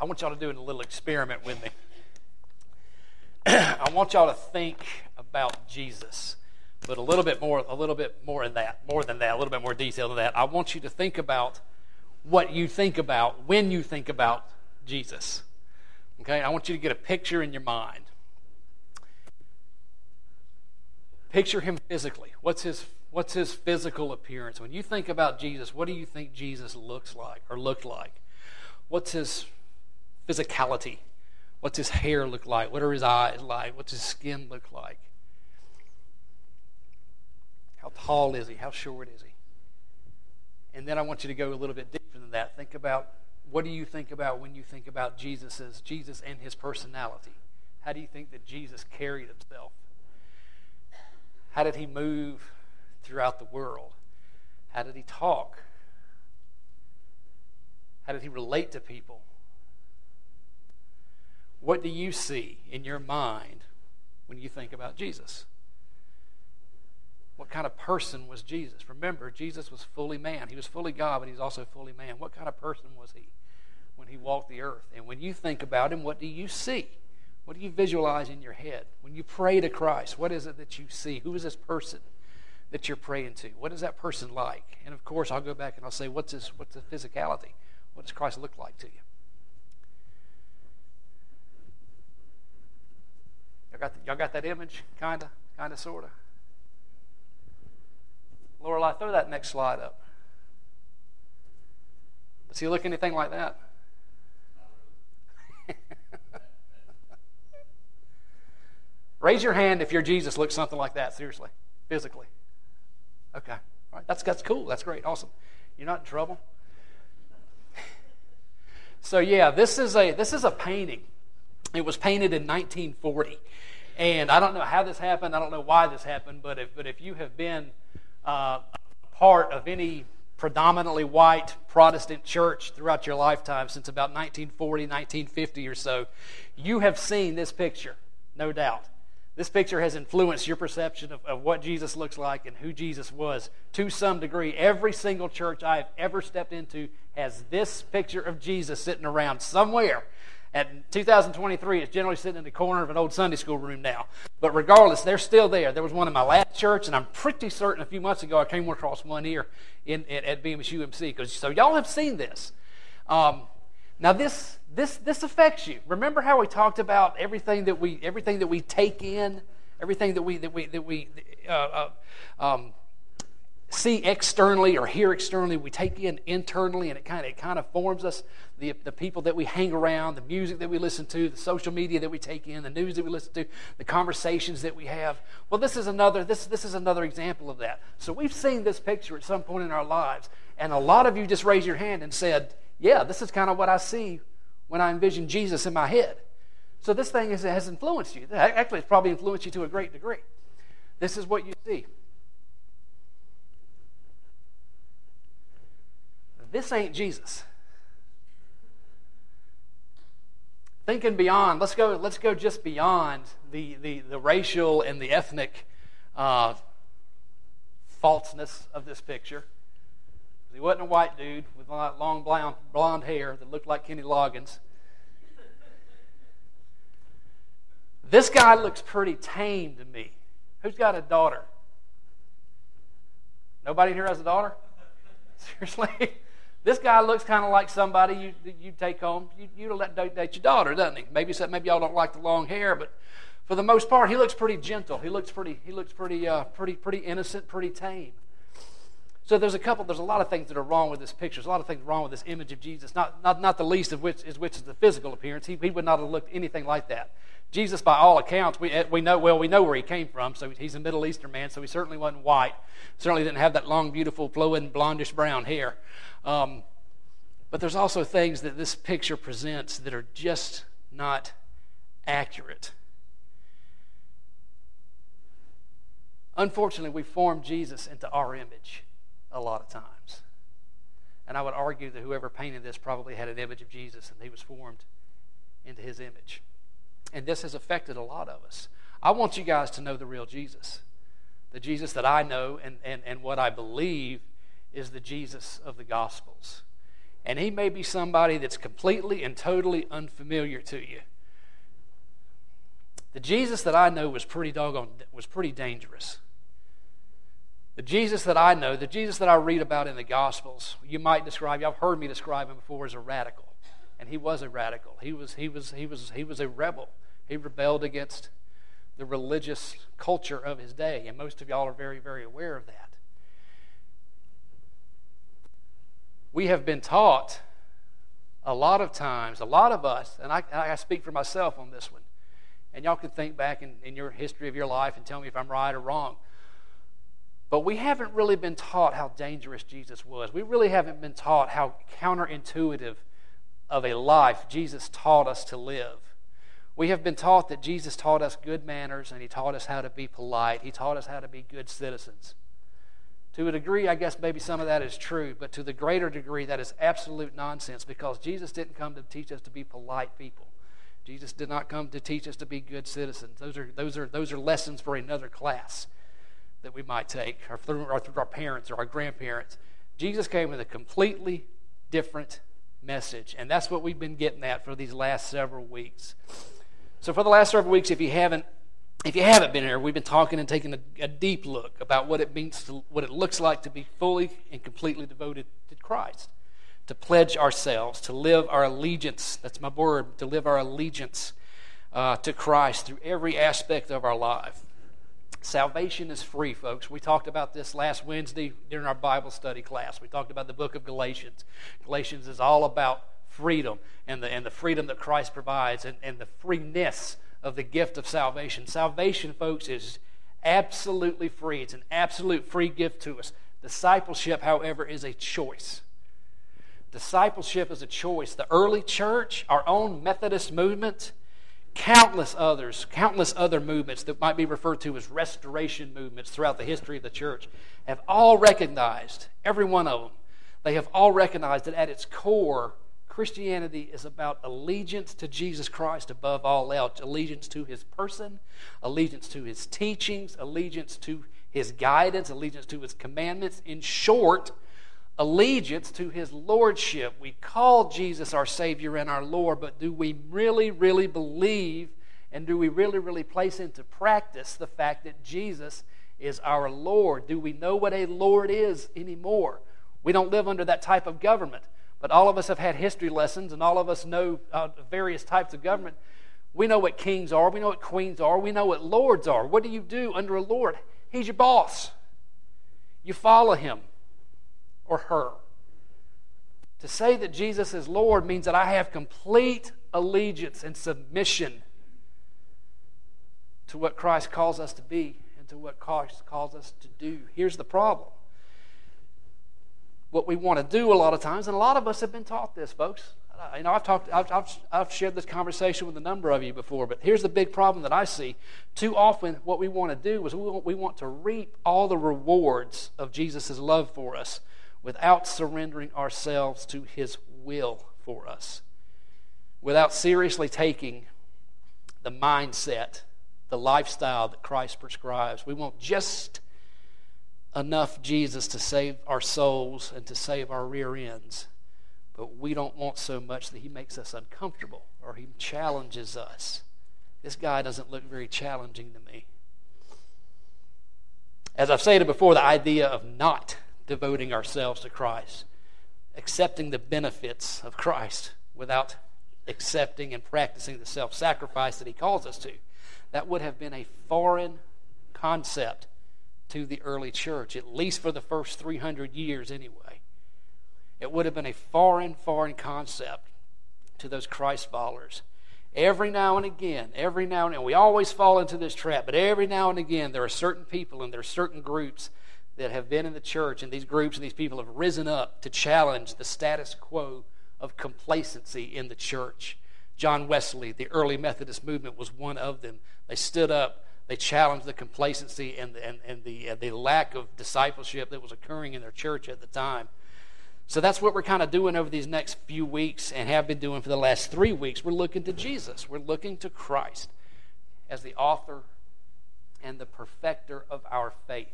I want y'all to do a little experiment with me. I want y'all to think about Jesus, but a little bit more, a little bit more in that, more than that, a little bit more detail than that. I want you to think about what you think about when you think about Jesus. Okay, I want you to get a picture in your mind. Picture him physically. What's his what's his physical appearance? When you think about Jesus, what do you think Jesus looks like or looked like? What's his physicality? What's his hair look like? What are his eyes like? What's his skin look like? How tall is he? How short is he? And then I want you to go a little bit deeper than that. Think about what do you think about when you think about Jesus as Jesus and his personality? How do you think that Jesus carried himself? How did he move throughout the world? How did he talk? How did he relate to people? What do you see in your mind when you think about Jesus? What kind of person was Jesus? Remember, Jesus was fully man. He was fully God, but he's also fully man. What kind of person was he when he walked the earth? And when you think about him, what do you see? What do you visualize in your head? When you pray to Christ, what is it that you see? Who is this person that you're praying to? What is that person like? And of course, I'll go back and I'll say, what's his, what's the physicality? What does Christ look like to you? Y'all got, the, y'all got that image? Kind of, kind of, sort of. Lorelai, throw that next slide up. Does he look anything like that? Raise your hand if your Jesus looks something like that, seriously, physically. Okay. All right. That's, that's cool. That's great. Awesome. You're not in trouble. So yeah, this is a this is a painting. It was painted in 1940, and I don't know how this happened. I don't know why this happened, but if but if you have been uh, part of any predominantly white Protestant church throughout your lifetime since about 1940, 1950 or so, you have seen this picture, no doubt. This picture has influenced your perception of, of, what Jesus looks like and who Jesus was to some degree. Every single church I have ever stepped into has this picture of Jesus sitting around somewhere. At 2023, it's generally sitting in the corner of an old Sunday school room now. But regardless, they're still there. There was one in my last church, and I'm pretty certain a few months ago I came across one here in, in at Bemiss UMC. So y'all have seen this. Um, now this this this affects you. Remember how we talked about everything that we everything that we take in, everything that we that we that we uh, uh, um, see externally or hear externally, we take in internally, and it kind of it kind of forms us. The the people that we hang around, the music that we listen to, the social media that we take in, the news that we listen to, the conversations that we have. Well, this is another this this is another example of that. So we've seen this picture at some point in our lives, and a lot of you just raised your hand and said yeah, this is kind of what I see when I envision Jesus in my head. So this thing is, has influenced you. Actually, it's probably influenced you to a great degree. This is what you see. This ain't Jesus. Thinking beyond, let's go, let's go just beyond the, the, the racial and the ethnic uh, falseness of this picture. He wasn't a white dude with long blonde, blonde hair that looked like Kenny Loggins. This guy looks pretty tame to me. Who's got a daughter? Nobody here has a daughter? Seriously? This guy looks kind of like somebody you you take home. You you let date, your daughter, doesn't he? Maybe maybe y'all don't like the long hair, but for the most part, he looks pretty gentle. He looks pretty he looks pretty uh, pretty pretty innocent, pretty tame. So there's a couple, there's a lot of things that are wrong with this picture. There's a lot of things wrong with this image of Jesus, not, not, not the least of which is, which is the physical appearance. He, he would not have looked anything like that. Jesus, by all accounts, we, eh, we know, well, we know where he came from. So he's a Middle Eastern man, so he certainly wasn't white. Certainly didn't have that long, beautiful, flowing, blondish brown hair. Um, but there's also things that this picture presents that are just not accurate. Unfortunately, we form Jesus into our image a lot of times. And I would argue that whoever painted this probably had an image of Jesus and he was formed into his image. And this has affected a lot of us. I want you guys to know the real Jesus. The Jesus that I know and, and, and what I believe is the Jesus of the Gospels. And he may be somebody that's completely and totally unfamiliar to you. The Jesus that I know was pretty doggone was pretty dangerous. The Jesus that I know, the Jesus that I read about in the Gospels, you might describe, you've heard me describe him before as a radical. And he was a radical. He was, he was, he was, he was a rebel. He rebelled against the religious culture of his day. And most of y'all are very, very aware of that. We have been taught a lot of times, a lot of us, and I, I speak for myself on this one, and y'all can think back in, in your history of your life and tell me if I'm right or wrong. But we haven't really been taught how dangerous Jesus was. We really haven't been taught how counterintuitive of a life Jesus taught us to live. We have been taught that Jesus taught us good manners and he taught us how to be polite. He taught us how to be good citizens. To a degree, I guess maybe some of that is true, but to the greater degree, that is absolute nonsense because Jesus didn't come to teach us to be polite people. Jesus did not come to teach us to be good citizens. Those are, those are, those are lessons for another class that we might take, or through, or through our parents or our grandparents. Jesus came with a completely different message, and that's what we've been getting at for these last several weeks. So, for the last several weeks, if you haven't if you haven't been here, we've been talking and taking a, a, deep look about what it means to, what it looks like to be fully and completely devoted to Christ, to pledge ourselves, to live our allegiance. That's my word, to live our allegiance uh, to Christ through every aspect of our life. Salvation is free, folks. We talked about this last Wednesday during our Bible study class. We talked about the book of Galatians. Galatians is all about freedom and the, and the freedom that Christ provides and, and the freeness of the gift of salvation. Salvation, folks, is absolutely free. It's an absolute free gift to us. Discipleship, however, is a choice. Discipleship is a choice. The early church, our own Methodist movement, countless others, countless other movements that might be referred to as restoration movements throughout the history of the church have all recognized, every one of them, they have all recognized that at its core, Christianity is about allegiance to Jesus Christ above all else, allegiance to his person, allegiance to his teachings, allegiance to his guidance, allegiance to his commandments. In short, allegiance to his lordship. We call Jesus our Savior and our Lord, but do we really, really believe and do we really, really place into practice the fact that Jesus is our Lord? Do we know what a Lord is anymore? We don't live under that type of government, but all of us have had history lessons and all of us know uh, various types of government. We know what kings are, we know what queens are, we know what lords are. What do you do under a lord? He's your boss. You follow him or her. To say that Jesus is Lord means that I have complete allegiance and submission to what Christ calls us to be and to what Christ calls us to do. Here's the problem. What we want to do a lot of times, and a lot of us have been taught this, folks. You know, I've talked, I've, I've, I've shared this conversation with a number of you before, but here's the big problem that I see. Too often, what we want to do is we want, we want to reap all the rewards of Jesus' love for us without surrendering ourselves to His will for us, without seriously taking the mindset, the lifestyle that Christ prescribes. We want just enough Jesus to save our souls and to save our rear ends, but we don't want so much that He makes us uncomfortable or He challenges us. This guy doesn't look very challenging to me. As I've stated before, the idea of not devoting ourselves to Christ, accepting the benefits of Christ without accepting and practicing the self sacrifice that He calls us to. That would have been a foreign concept to the early church, at least for the first 300 years anyway. It would have been a foreign, foreign concept to those Christ followers. Every now and again, every now and then, we always fall into this trap, but every now and again, there are certain people and there are certain groups that have been in the church, and these groups and these people have risen up to challenge the status quo of complacency in the church. John Wesley, the early Methodist movement, was one of them. They stood up, they challenged the complacency and and, and the, uh, the lack of discipleship that was occurring in their church at the time. So that's what we're kind of doing over these next few weeks and have been doing for the last three weeks. We're looking to Jesus, we're looking to Christ as the author and the perfecter of our faith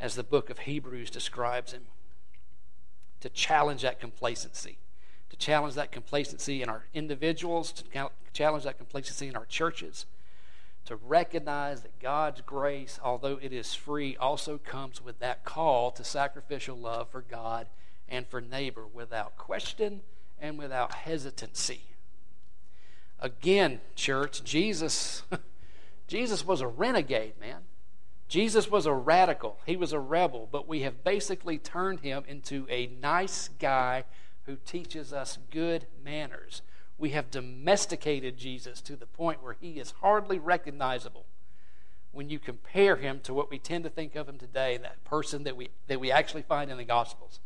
as the book of Hebrews describes him. to challenge that complacency, to challenge that complacency in our individuals, to challenge that complacency in our churches, to recognize that God's grace, although it is free, also comes with that call to sacrificial love for God and for neighbor without question and without hesitancy. Again, church, Jesus Jesus was a renegade, man. Jesus was a radical. He was a rebel, but we have basically turned him into a nice guy who teaches us good manners. We have domesticated Jesus to the point where he is hardly recognizable when you compare him to what we tend to think of him today, that person that we, that we actually find in the Gospels.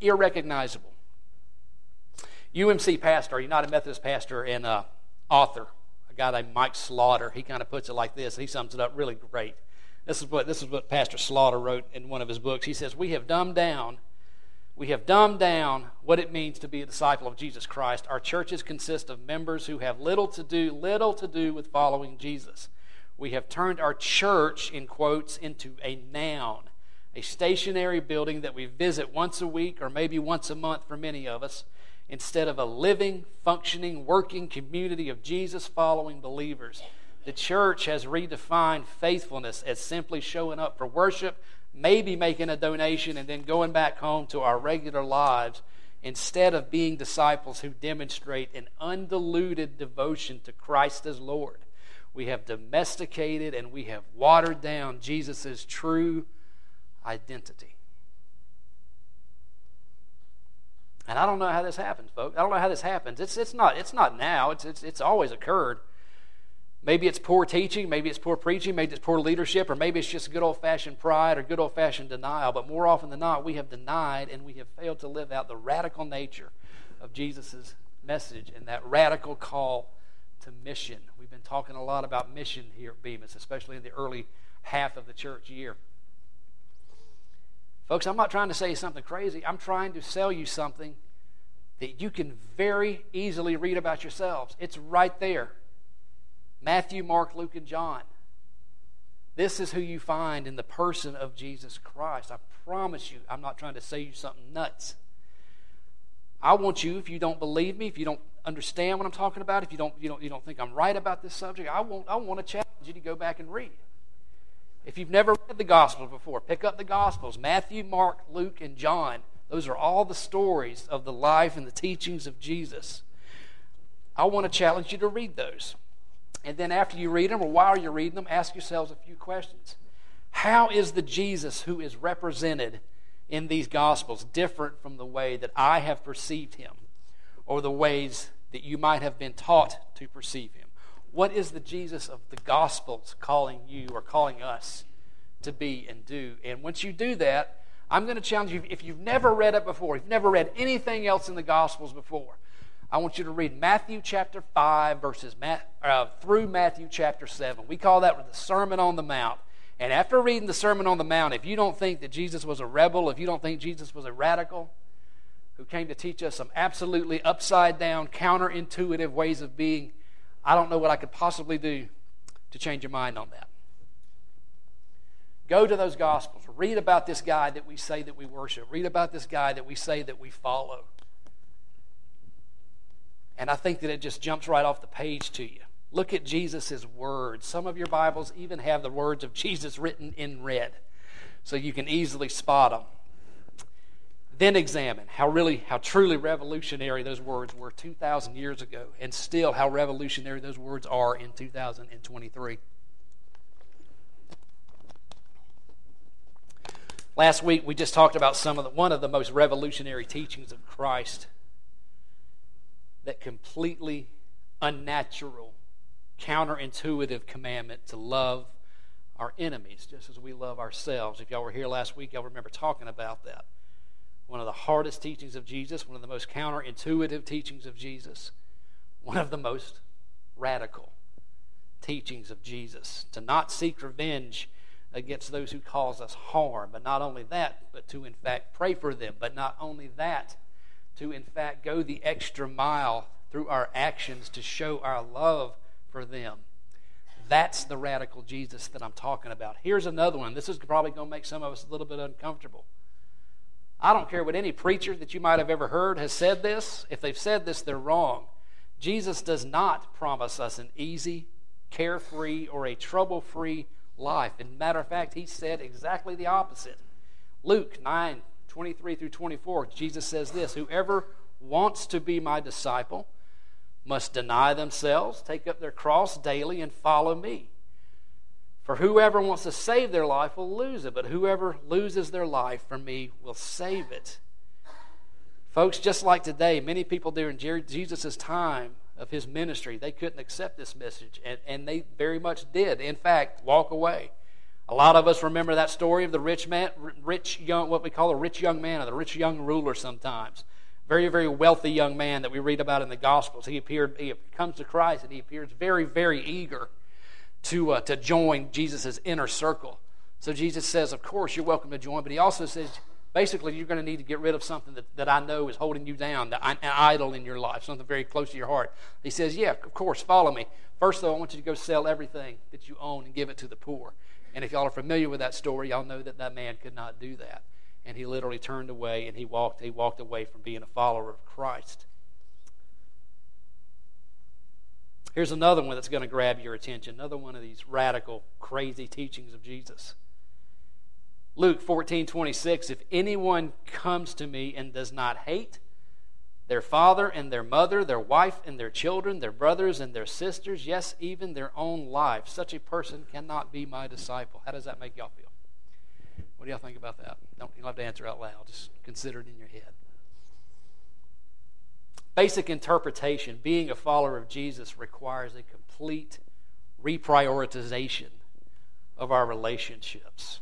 Irrecognizable. UMC pastor, United Methodist pastor, and uh, author guy named Mike Slaughter. He kind of puts it like this. He sums it up really great. This is what this is what Pastor Slaughter wrote in one of his books. He says, "We have dumbed down, we have dumbed down what it means to be a disciple of Jesus Christ. Our churches consist of members who have little to do, little to do with following Jesus. We have turned our church, in quotes, into a noun." A stationary building that we visit once a week or maybe once a month for many of us, instead of a living, functioning, working community of Jesus following believers. The church has redefined faithfulness as simply showing up for worship, maybe making a donation, and then going back home to our regular lives instead of being disciples who demonstrate an undiluted devotion to Christ as Lord. We have domesticated and we have watered down Jesus' true identity. And I don't know how this happens, folks. I don't know how this happens. It's, it's, not, it's not now, it's, it's, it's always occurred. Maybe it's poor teaching, maybe it's poor preaching, maybe it's poor leadership, or maybe it's just good old fashioned pride or good old fashioned denial. But more often than not, we have denied and we have failed to live out the radical nature of Jesus' message and that radical call to mission. We've been talking a lot about mission here at Bemiss, especially in the early half of the church year. Folks, I'm not trying to say something crazy. I'm trying to sell you something that you can very easily read about yourselves. It's right there Matthew, Mark, Luke, and John. This is who you find in the person of Jesus Christ. I promise you, I'm not trying to say you something nuts. I want you, if you don't believe me, if you don't understand what I'm talking about, if you don't, you don't, you don't think I'm right about this subject, I want, I want to challenge you to go back and read. If you've never read the Gospels before, pick up the Gospels Matthew, Mark, Luke, and John. Those are all the stories of the life and the teachings of Jesus. I want to challenge you to read those. And then after you read them, or while you're reading them, ask yourselves a few questions. How is the Jesus who is represented in these Gospels different from the way that I have perceived him, or the ways that you might have been taught to perceive him? What is the Jesus of the Gospels calling you or calling us to be and do? And once you do that, I'm going to challenge you if you've never read it before, if you've never read anything else in the Gospels before, I want you to read Matthew chapter 5 verses uh, through Matthew chapter 7. We call that the Sermon on the Mount. And after reading the Sermon on the Mount, if you don't think that Jesus was a rebel, if you don't think Jesus was a radical who came to teach us some absolutely upside down, counterintuitive ways of being, I don't know what I could possibly do to change your mind on that. Go to those Gospels. Read about this guy that we say that we worship. Read about this guy that we say that we follow. And I think that it just jumps right off the page to you. Look at Jesus' words. Some of your Bibles even have the words of Jesus written in red, so you can easily spot them. Then examine how really, how truly revolutionary those words were 2,000 years ago, and still how revolutionary those words are in 2023. Last week we just talked about some of the, one of the most revolutionary teachings of Christ that completely unnatural, counterintuitive commandment to love our enemies just as we love ourselves. If y'all were here last week, y'all remember talking about that one of the hardest teachings of Jesus, one of the most counterintuitive teachings of Jesus, one of the most radical teachings of Jesus. To not seek revenge against those who cause us harm, but not only that, but to in fact pray for them, but not only that, to in fact go the extra mile through our actions to show our love for them. That's the radical Jesus that I'm talking about. Here's another one. This is probably going to make some of us a little bit uncomfortable. I don't care what any preacher that you might have ever heard has said this. If they've said this, they're wrong. Jesus does not promise us an easy, carefree, or a trouble free life. As a matter of fact, he said exactly the opposite. Luke 9 23 through 24, Jesus says this Whoever wants to be my disciple must deny themselves, take up their cross daily, and follow me. For whoever wants to save their life will lose it, but whoever loses their life for me will save it. Folks, just like today, many people during Jesus' time of his ministry, they couldn't accept this message, and, and they very much did. In fact, walk away. A lot of us remember that story of the rich man, rich young, what we call a rich young man, or the rich young ruler sometimes. Very, very wealthy young man that we read about in the Gospels. He appeared, he comes to Christ, and he appears very, very eager to, uh, to join Jesus' inner circle. So Jesus says, Of course, you're welcome to join, but he also says, basically, you're going to need to get rid of something that, that I know is holding you down, an idol in your life, something very close to your heart. He says, Yeah, of course, follow me. First, though, I want you to go sell everything that you own and give it to the poor. And if y'all are familiar with that story, y'all know that that man could not do that. And he literally turned away and he walked, he walked away from being a follower of Christ. Here's another one that's going to grab your attention. Another one of these radical, crazy teachings of Jesus. Luke 14 26. If anyone comes to me and does not hate their father and their mother, their wife and their children, their brothers and their sisters, yes, even their own life, such a person cannot be my disciple. How does that make y'all feel? What do y'all think about that? Don't, you don't have to answer out loud. Just consider it in your head basic interpretation, being a follower of Jesus requires a complete reprioritization of our relationships.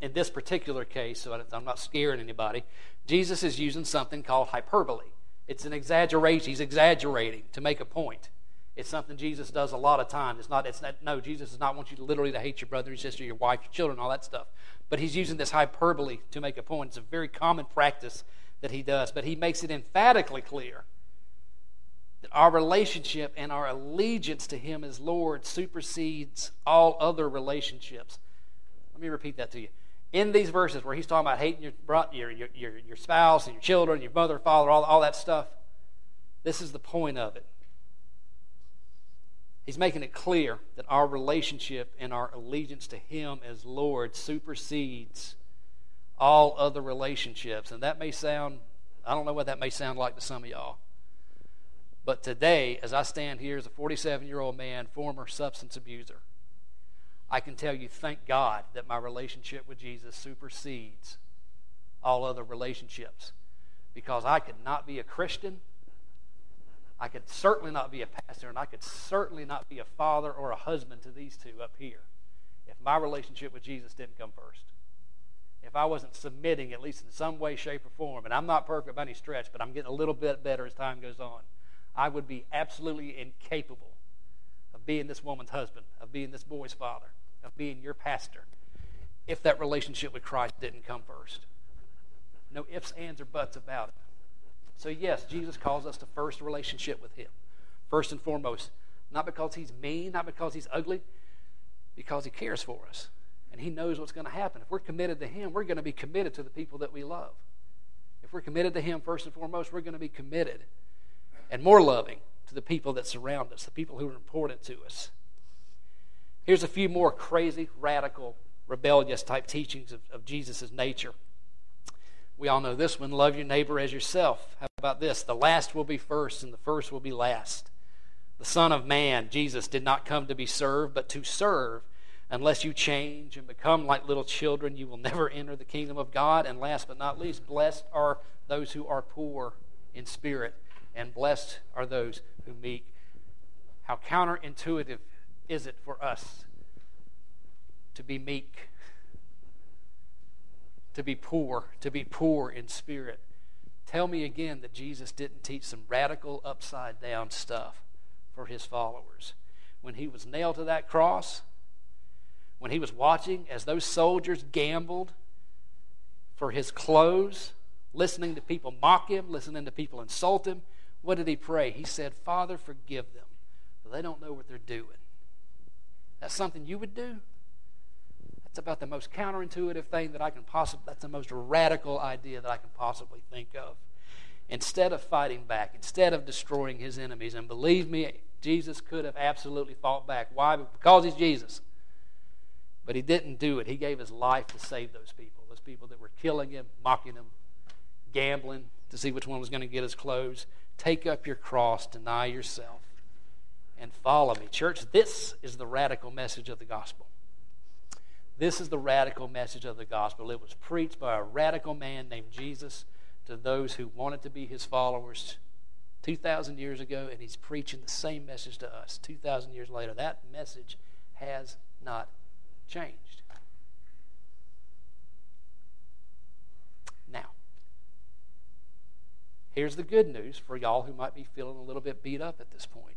In this particular case, so I'm not scaring anybody, Jesus is using something called hyperbole. It's an exaggeration. He's exaggerating to make a point. It's something Jesus does a lot of times. It's not, it's not, no, Jesus does not want you to literally to hate your brother, your sister, your wife, your children, all that stuff. But he's using this hyperbole to make a point. It's a very common practice that he does, but he makes it emphatically clear that our relationship and our allegiance to him as Lord supersedes all other relationships. Let me repeat that to you. In these verses where he's talking about hating your, your, your, your spouse and your children, your mother, father, all, all that stuff, this is the point of it. He's making it clear that our relationship and our allegiance to Him as Lord supersedes all other relationships. And that may sound, I don't know what that may sound like to some of y'all. But today, as I stand here as a 47 year old man, former substance abuser, I can tell you, thank God that my relationship with Jesus supersedes all other relationships. Because I could not be a Christian, I could certainly not be a pastor, and I could certainly not be a father or a husband to these two up here if my relationship with Jesus didn't come first if I wasn't submitting, at least in some way, shape, or form, and I'm not perfect by any stretch, but I'm getting a little bit better as time goes on, I would be absolutely incapable of being this woman's husband, of being this boy's father, of being your pastor, if that relationship with Christ didn't come first. No ifs, ands, or buts about it. So, yes, Jesus calls us to first relationship with Him. First and foremost, not because He's mean, not because He's ugly, because He cares for us and He knows what's going to happen. If we're committed to Him, we're going to be committed to the people that we love. If we're committed to Him first and foremost, we're going to be committed and more loving to the people that surround us, the people who are important to us. Here's a few more crazy, radical, rebellious type teachings of, of Jesus' nature. We all know this one love your neighbor as yourself. How about this? The last will be first, and the first will be last. The Son of Man, Jesus, did not come to be served, but to serve Unless you change and become like little children, you will never enter the kingdom of God. And last but not least, blessed are those who are poor in spirit, and blessed are those who meek. How counterintuitive is it for us to be meek, to be poor, to be poor in spirit? Tell me again that Jesus didn't teach some radical upside down stuff for his followers. When he was nailed to that cross, when he was watching as those soldiers gambled for his clothes, listening to people mock him, listening to people insult him, what did he pray? He said, Father, forgive them, for they don't know what they're doing. That's something you would do? That's about the most counterintuitive thing that I can possibly, that's the most radical idea that I can possibly think of. Instead of fighting back, instead of destroying his enemies, and believe me, Jesus could have absolutely fought back. Why? Because he's Jesus. But he didn't do it. He gave his life to save those people, those people that were killing him, mocking him, gambling to see which one was going to get his clothes. Take up your cross, deny yourself, and follow me. Church, this is the radical message of the gospel. This is the radical message of the gospel. It was preached by a radical man named Jesus to those who wanted to be his followers 2,000 years ago, and he's preaching the same message to us 2,000 years later. That message has not changed. Now, here's the good news for y'all who might be feeling a little bit beat up at this point.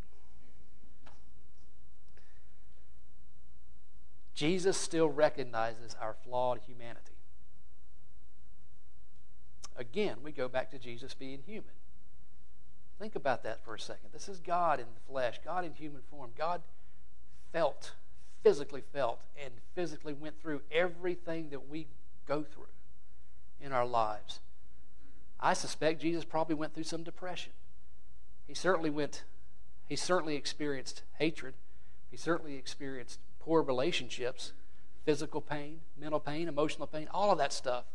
Jesus still recognizes our flawed humanity. Again, we go back to Jesus being human. Think about that for a second. This is God in the flesh, God in human form. God felt, physically felt, and physically went through everything that we go through in our lives. I suspect Jesus probably went through some depression. He certainly went, he certainly experienced hatred. He certainly experienced poor relationships, physical pain, mental pain, emotional pain, all of that stuff.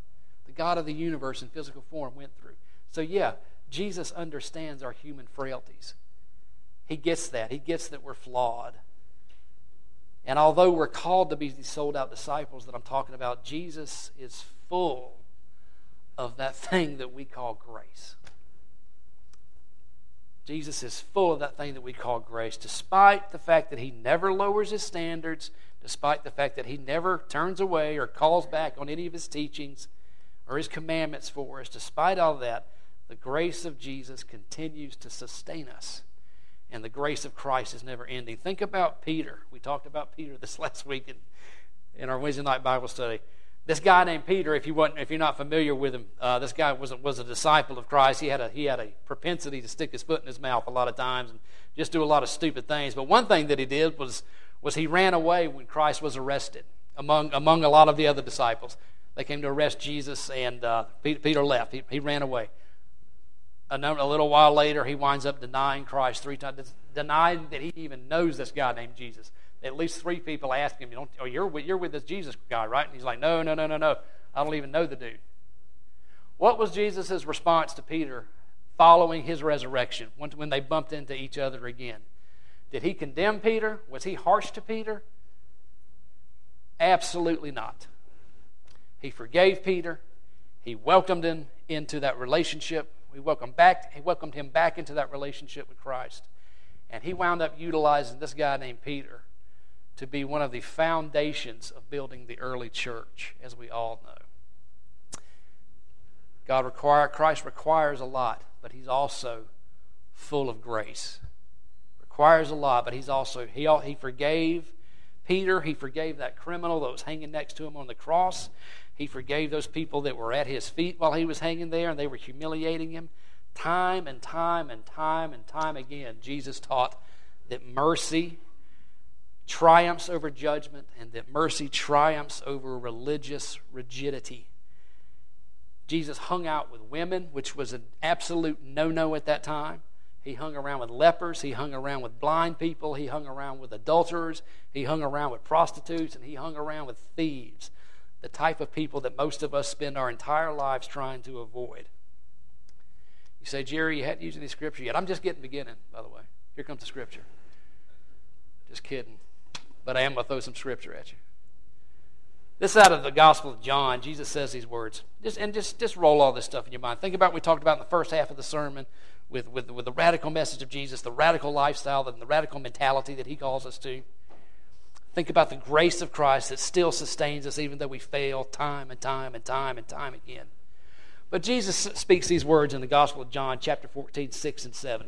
The God of the universe in physical form went through. So, yeah, Jesus understands our human frailties. He gets that. He gets that we're flawed. And although we're called to be these sold out disciples that I'm talking about, Jesus is full of that thing that we call grace. Jesus is full of that thing that we call grace, despite the fact that he never lowers his standards, despite the fact that he never turns away or calls back on any of his teachings or his commandments for us. Despite all that, the grace of Jesus continues to sustain us. And the grace of Christ is never ending. Think about Peter. We talked about Peter this last week in, in our Wednesday night Bible study. This guy named Peter, if you weren't, if you're not familiar with him, uh, this guy was a, was a disciple of Christ. He had a he had a propensity to stick his foot in his mouth a lot of times and just do a lot of stupid things. But one thing that he did was was he ran away when Christ was arrested among among a lot of the other disciples. They came to arrest Jesus, and uh, Peter, Peter, left. He, he ran away a, a little while later, he winds up denying Christ three times, denying that he even knows this guy named Jesus. At least three people ask him, "Oh, you're with, you're with this Jesus guy, right?" And he's like, "No, no, no, no, no. I don't even know the dude." What was Jesus' response to Peter following his resurrection when they bumped into each other again? Did he condemn Peter? Was he harsh to Peter? Absolutely not. He forgave Peter. He welcomed him into that relationship we welcomed back, he welcomed him back into that relationship with Christ. And he wound up utilizing this guy named Peter to be one of the foundations of building the early church, as we all know. God require, Christ requires a lot, but he's also full of grace. Requires a lot, but he's also he he forgave Peter, he forgave that criminal that was hanging next to him on the cross. He forgave those people that were at his feet while he was hanging there and they were humiliating him. Time and time and time and time again, Jesus taught that mercy triumphs over judgment and that mercy triumphs over religious rigidity. Jesus hung out with women, which was an absolute no no at that time. He hung around with lepers. He hung around with blind people. He hung around with adulterers. He hung around with prostitutes. And he hung around with thieves the type of people that most of us spend our entire lives trying to avoid. You say, Jerry, you hadn't used any scripture yet. I'm just getting beginning, by the way. Here comes the scripture. Just kidding. But I am going to throw some scripture at you. This out of the Gospel of John, Jesus says these words. Just, and just, just roll all this stuff in your mind. Think about what we talked about in the first half of the sermon with, with, with the radical message of Jesus, the radical lifestyle, and the radical mentality that he calls us to. Think about the grace of Christ that still sustains us even though we fail time and time and time and time again. But Jesus speaks these words in the Gospel of John, chapter 14, 6 and 7.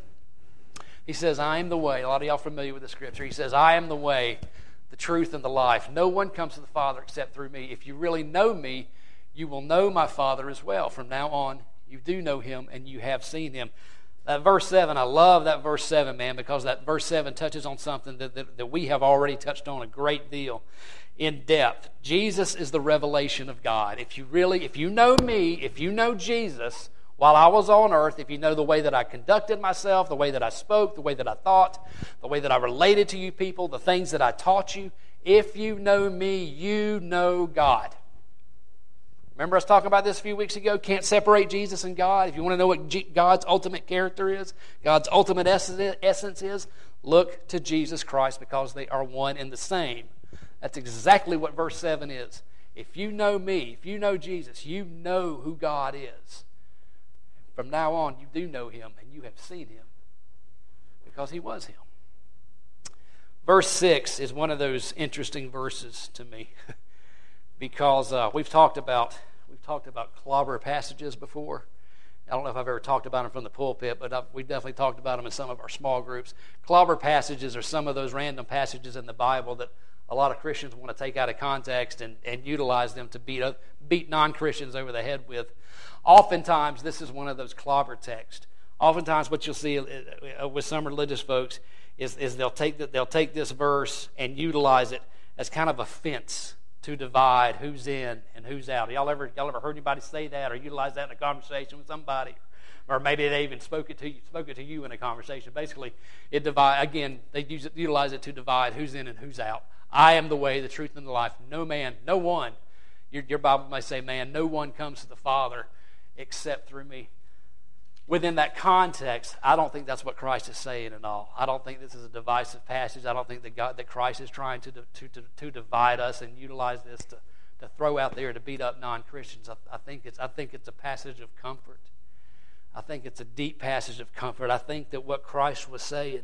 He says, I am the way. A lot of y'all familiar with the scripture. He says, I am the way, the truth, and the life. No one comes to the Father except through me. If you really know me, you will know my Father as well. From now on, you do know him and you have seen him. That verse 7, I love that verse 7, man, because that verse 7 touches on something that, that, that we have already touched on a great deal in depth. Jesus is the revelation of God. If you really, if you know me, if you know Jesus, while I was on earth, if you know the way that I conducted myself, the way that I spoke, the way that I thought, the way that I related to you people, the things that I taught you, if you know me, you know God. Remember us talking about this a few weeks ago? Can't separate Jesus and God. If you want to know what God's ultimate character is, God's ultimate essence is, look to Jesus Christ because they are one and the same. That's exactly what verse 7 is. If you know me, if you know Jesus, you know who God is. From now on, you do know him and you have seen him because he was him. Verse 6 is one of those interesting verses to me because uh, we've talked about we've talked about clobber passages before. I don't know if I've ever talked about them from the pulpit, but I've, we've definitely talked about them in some of our small groups. Clobber passages are some of those random passages in the Bible that a lot of Christians want to take out of context and, and utilize them to beat, beat non Christians over the head with. Oftentimes, this is one of those clobber texts. Oftentimes, what you'll see uh, uh, with some religious folks is, is they'll, take the, they'll take this verse and utilize it as kind of a fence to divide who's in and who's out. Y'all ever, y'all ever heard anybody say that or utilize that in a conversation with somebody? Or maybe they even spoke it to you, spoke it to you in a conversation. Basically, it divide again. They use it, utilize it to divide who's in and who's out. I am the way, the truth, and the life. No man, no one. Your, your Bible may say, "Man, no one comes to the Father except through me." Within that context, I don't think that's what Christ is saying at all. I don't think this is a divisive passage. I don't think that God, that Christ is trying to, to, to, to divide us and utilize this to, to throw out there to beat up non-Christians. I, I, think it's, I think it's a passage of comfort. I think it's a deep passage of comfort. I think that what Christ was saying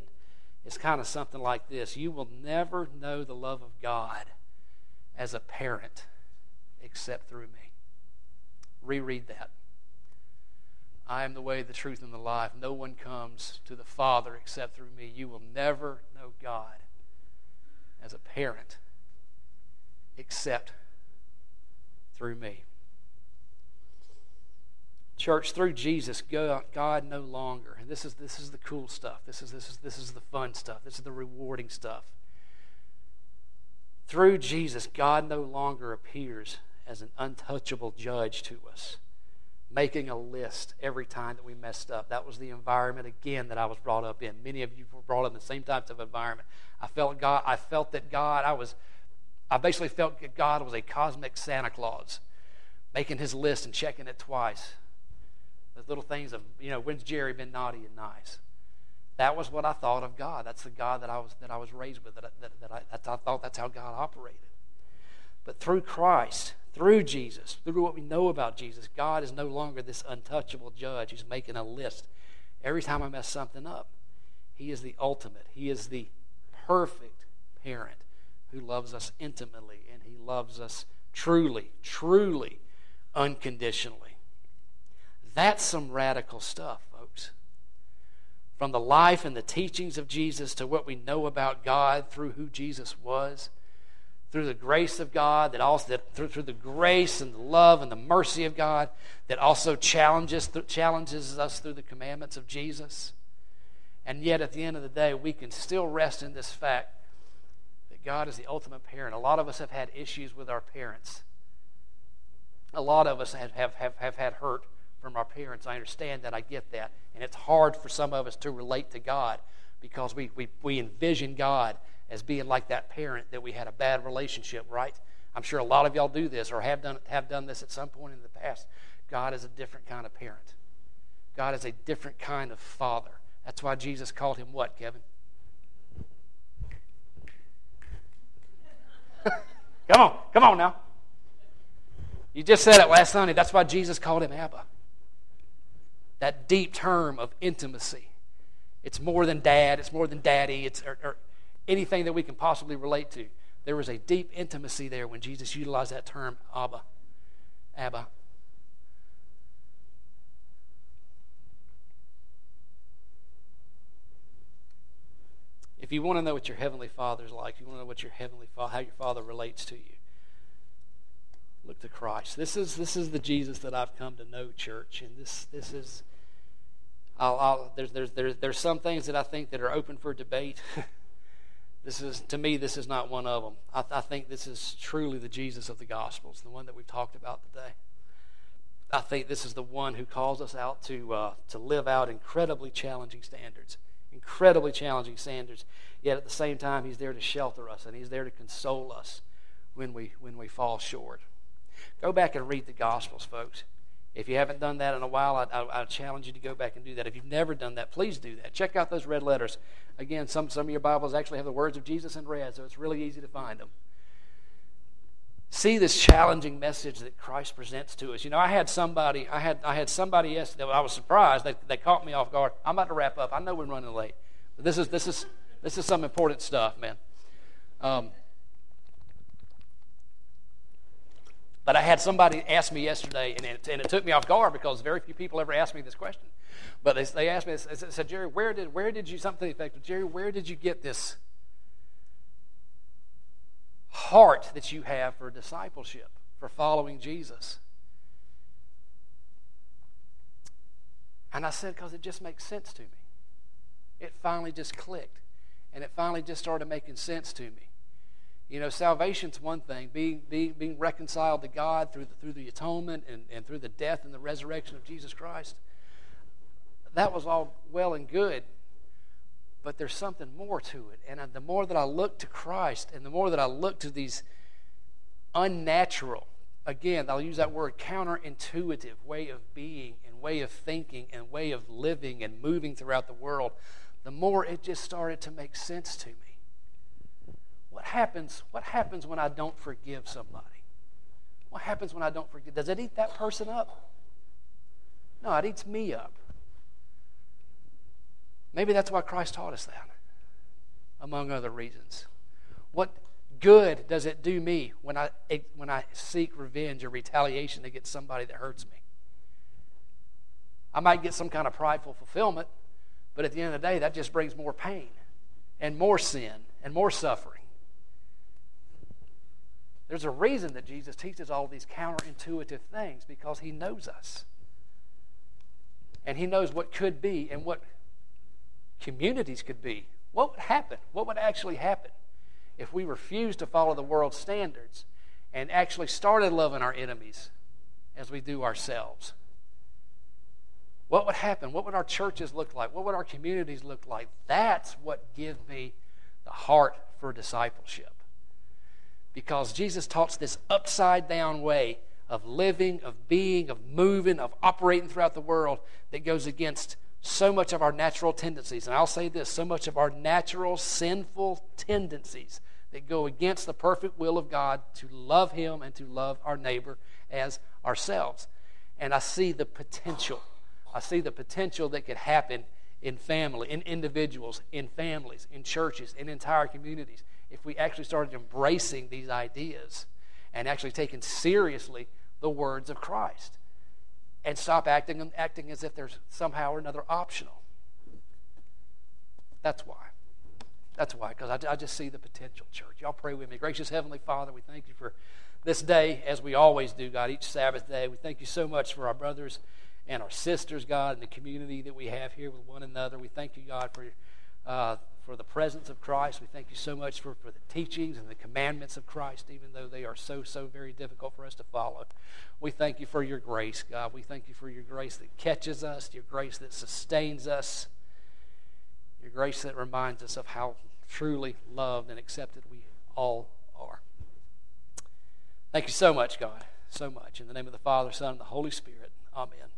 is kind of something like this. You will never know the love of God as a parent except through me. Reread that. I am the way, the truth, and the life. No one comes to the Father except through me. You will never know God as a parent except through me. Church, through Jesus, God no longer, and this is, this is the cool stuff. This is, this, is, this is the fun stuff. This is the rewarding stuff. Through Jesus, God no longer appears as an untouchable judge to us making a list every time that we messed up. That was the environment again that I was brought up in. Many of you were brought up in the same types of environment. I felt God. I felt that God. I was. I basically felt that God was a cosmic Santa Claus, making his list and checking it twice. Those little things of you know, when's Jerry been naughty and nice? That was what I thought of God. That's the God that I was that I was raised with. That, that, that I, that I thought that's how God operated. But through Christ, through Jesus, through what we know about Jesus, God is no longer this untouchable judge who's making a list every time I mess something up. He is the ultimate, He is the perfect parent who loves us intimately and He loves us truly, truly, unconditionally. That's some radical stuff, folks. From the life and the teachings of Jesus to what we know about God through who Jesus was through the grace of God, that also that through, through the grace and the love and the mercy of God, that also challenges th- challenges us through the commandments of Jesus. And yet, at the end of the day, we can still rest in this fact that God is the ultimate parent. A lot of us have had issues with our parents. A lot of us have, have, have, have had hurt from our parents. I understand that. I get that. And it's hard for some of us to relate to God because we, we, we envision God as being like that parent that we had a bad relationship, right? I'm sure a lot of y'all do this or have done, have done this at some point in the past. God is a different kind of parent. God is a different kind of father. That's why Jesus called him what, Kevin? come on, come on now. You just said it last Sunday. That's why Jesus called him Abba. That deep term of intimacy. It's more than dad, it's more than daddy, it's or, or anything that we can possibly relate to. There was a deep intimacy there when Jesus utilized that term, Abba. Abba. If you want to know what your heavenly Father is like, you want to know what your heavenly Father, how your Father relates to you, look to Christ. This is this is the Jesus that I've come to know, church, and this this is I'll, I'll, there's, there's, there's, there's some things that I think that are open for debate. this is, to me, this is not one of them. I, I think this is truly the Jesus of the Gospels, the one that we've talked about today. I think this is the one who calls us out to, uh, to live out incredibly challenging standards. Incredibly challenging standards. Yet at the same time, He's there to shelter us and He's there to console us when we, when we fall short. Go back and read the Gospels, folks. If you haven't done that in a while, I, I, I, challenge you to go back and do that. If you've never done that, please do that. Check out those red letters. Again, some, some of your Bibles actually have the words of Jesus in red, so it's really easy to find them. See this challenging message that Christ presents to us. You know, I had somebody, I had, I had somebody yesterday. I was surprised. They, they caught me off guard. I'm about to wrap up. I know we're running late, but this is this is this is some important stuff, man. Um, But I had somebody ask me yesterday, and it, and it took me off guard because very few people ever ask me this question. But they, they asked me, they said, Jerry, where did, where did you, something effective, Jerry, where did you get this heart that you have for discipleship, for following Jesus? And I said, because it just makes sense to me. It finally just clicked. And it finally just started making sense to me. You know, salvation's one thing. Being, being, being reconciled to God through the, through the atonement and, and through the death and the resurrection of Jesus Christ. That was all well and good. But there's something more to it. And the more that I look to Christ and the more that I look to these unnatural, again, I'll use that word counterintuitive way of being and way of thinking and way of living and moving throughout the world, the more it just started to make sense to me what happens, what happens when I don't forgive somebody? What happens when I don't forgive? Does it eat that person up? No, it eats me up. Maybe that's why Christ taught us that, among other reasons. What good does it do me when I, when I seek revenge or retaliation against somebody that hurts me? I might get some kind of prideful fulfillment, but at the end of the day, that just brings more pain and more sin and more suffering. There's a reason that Jesus teaches all these counterintuitive things because he knows us. And he knows what could be and what communities could be. What would happen? What would actually happen if we refused to follow the world's standards and actually started loving our enemies as we do ourselves? What would happen? What would our churches look like? What would our communities look like? That's what gives me the heart for discipleship because Jesus taught this upside down way of living, of being, of moving, of operating throughout the world that goes against so much of our natural tendencies. And I'll say this so much of our natural sinful tendencies that go against the perfect will of God to love Him and to love our neighbor as ourselves. And I see the potential. I see the potential that could happen in family, in individuals, in families, in churches, in entire communities if we actually started embracing these ideas and actually taking seriously the words of Christ and stop acting, acting as if there's somehow or another optional. That's why. That's why, because I, I just see the potential, church. Y'all pray with me. Gracious Heavenly Father, we thank you for this day, as we always do, God, each Sabbath day. We thank you so much for our brothers and our sisters, God, and the community that we have here with one another. We thank you, God, for uh, for the presence of Christ. We thank you so much for, for the teachings and the commandments of Christ, even though they are so, so very difficult for us to follow. We thank you for your grace, God. We thank you for your grace that catches us, your grace that sustains us, your grace that reminds us of how truly loved and accepted we all are. Thank you so much, God. So much. In the name of the Father, Son, and the Holy Spirit. Amen.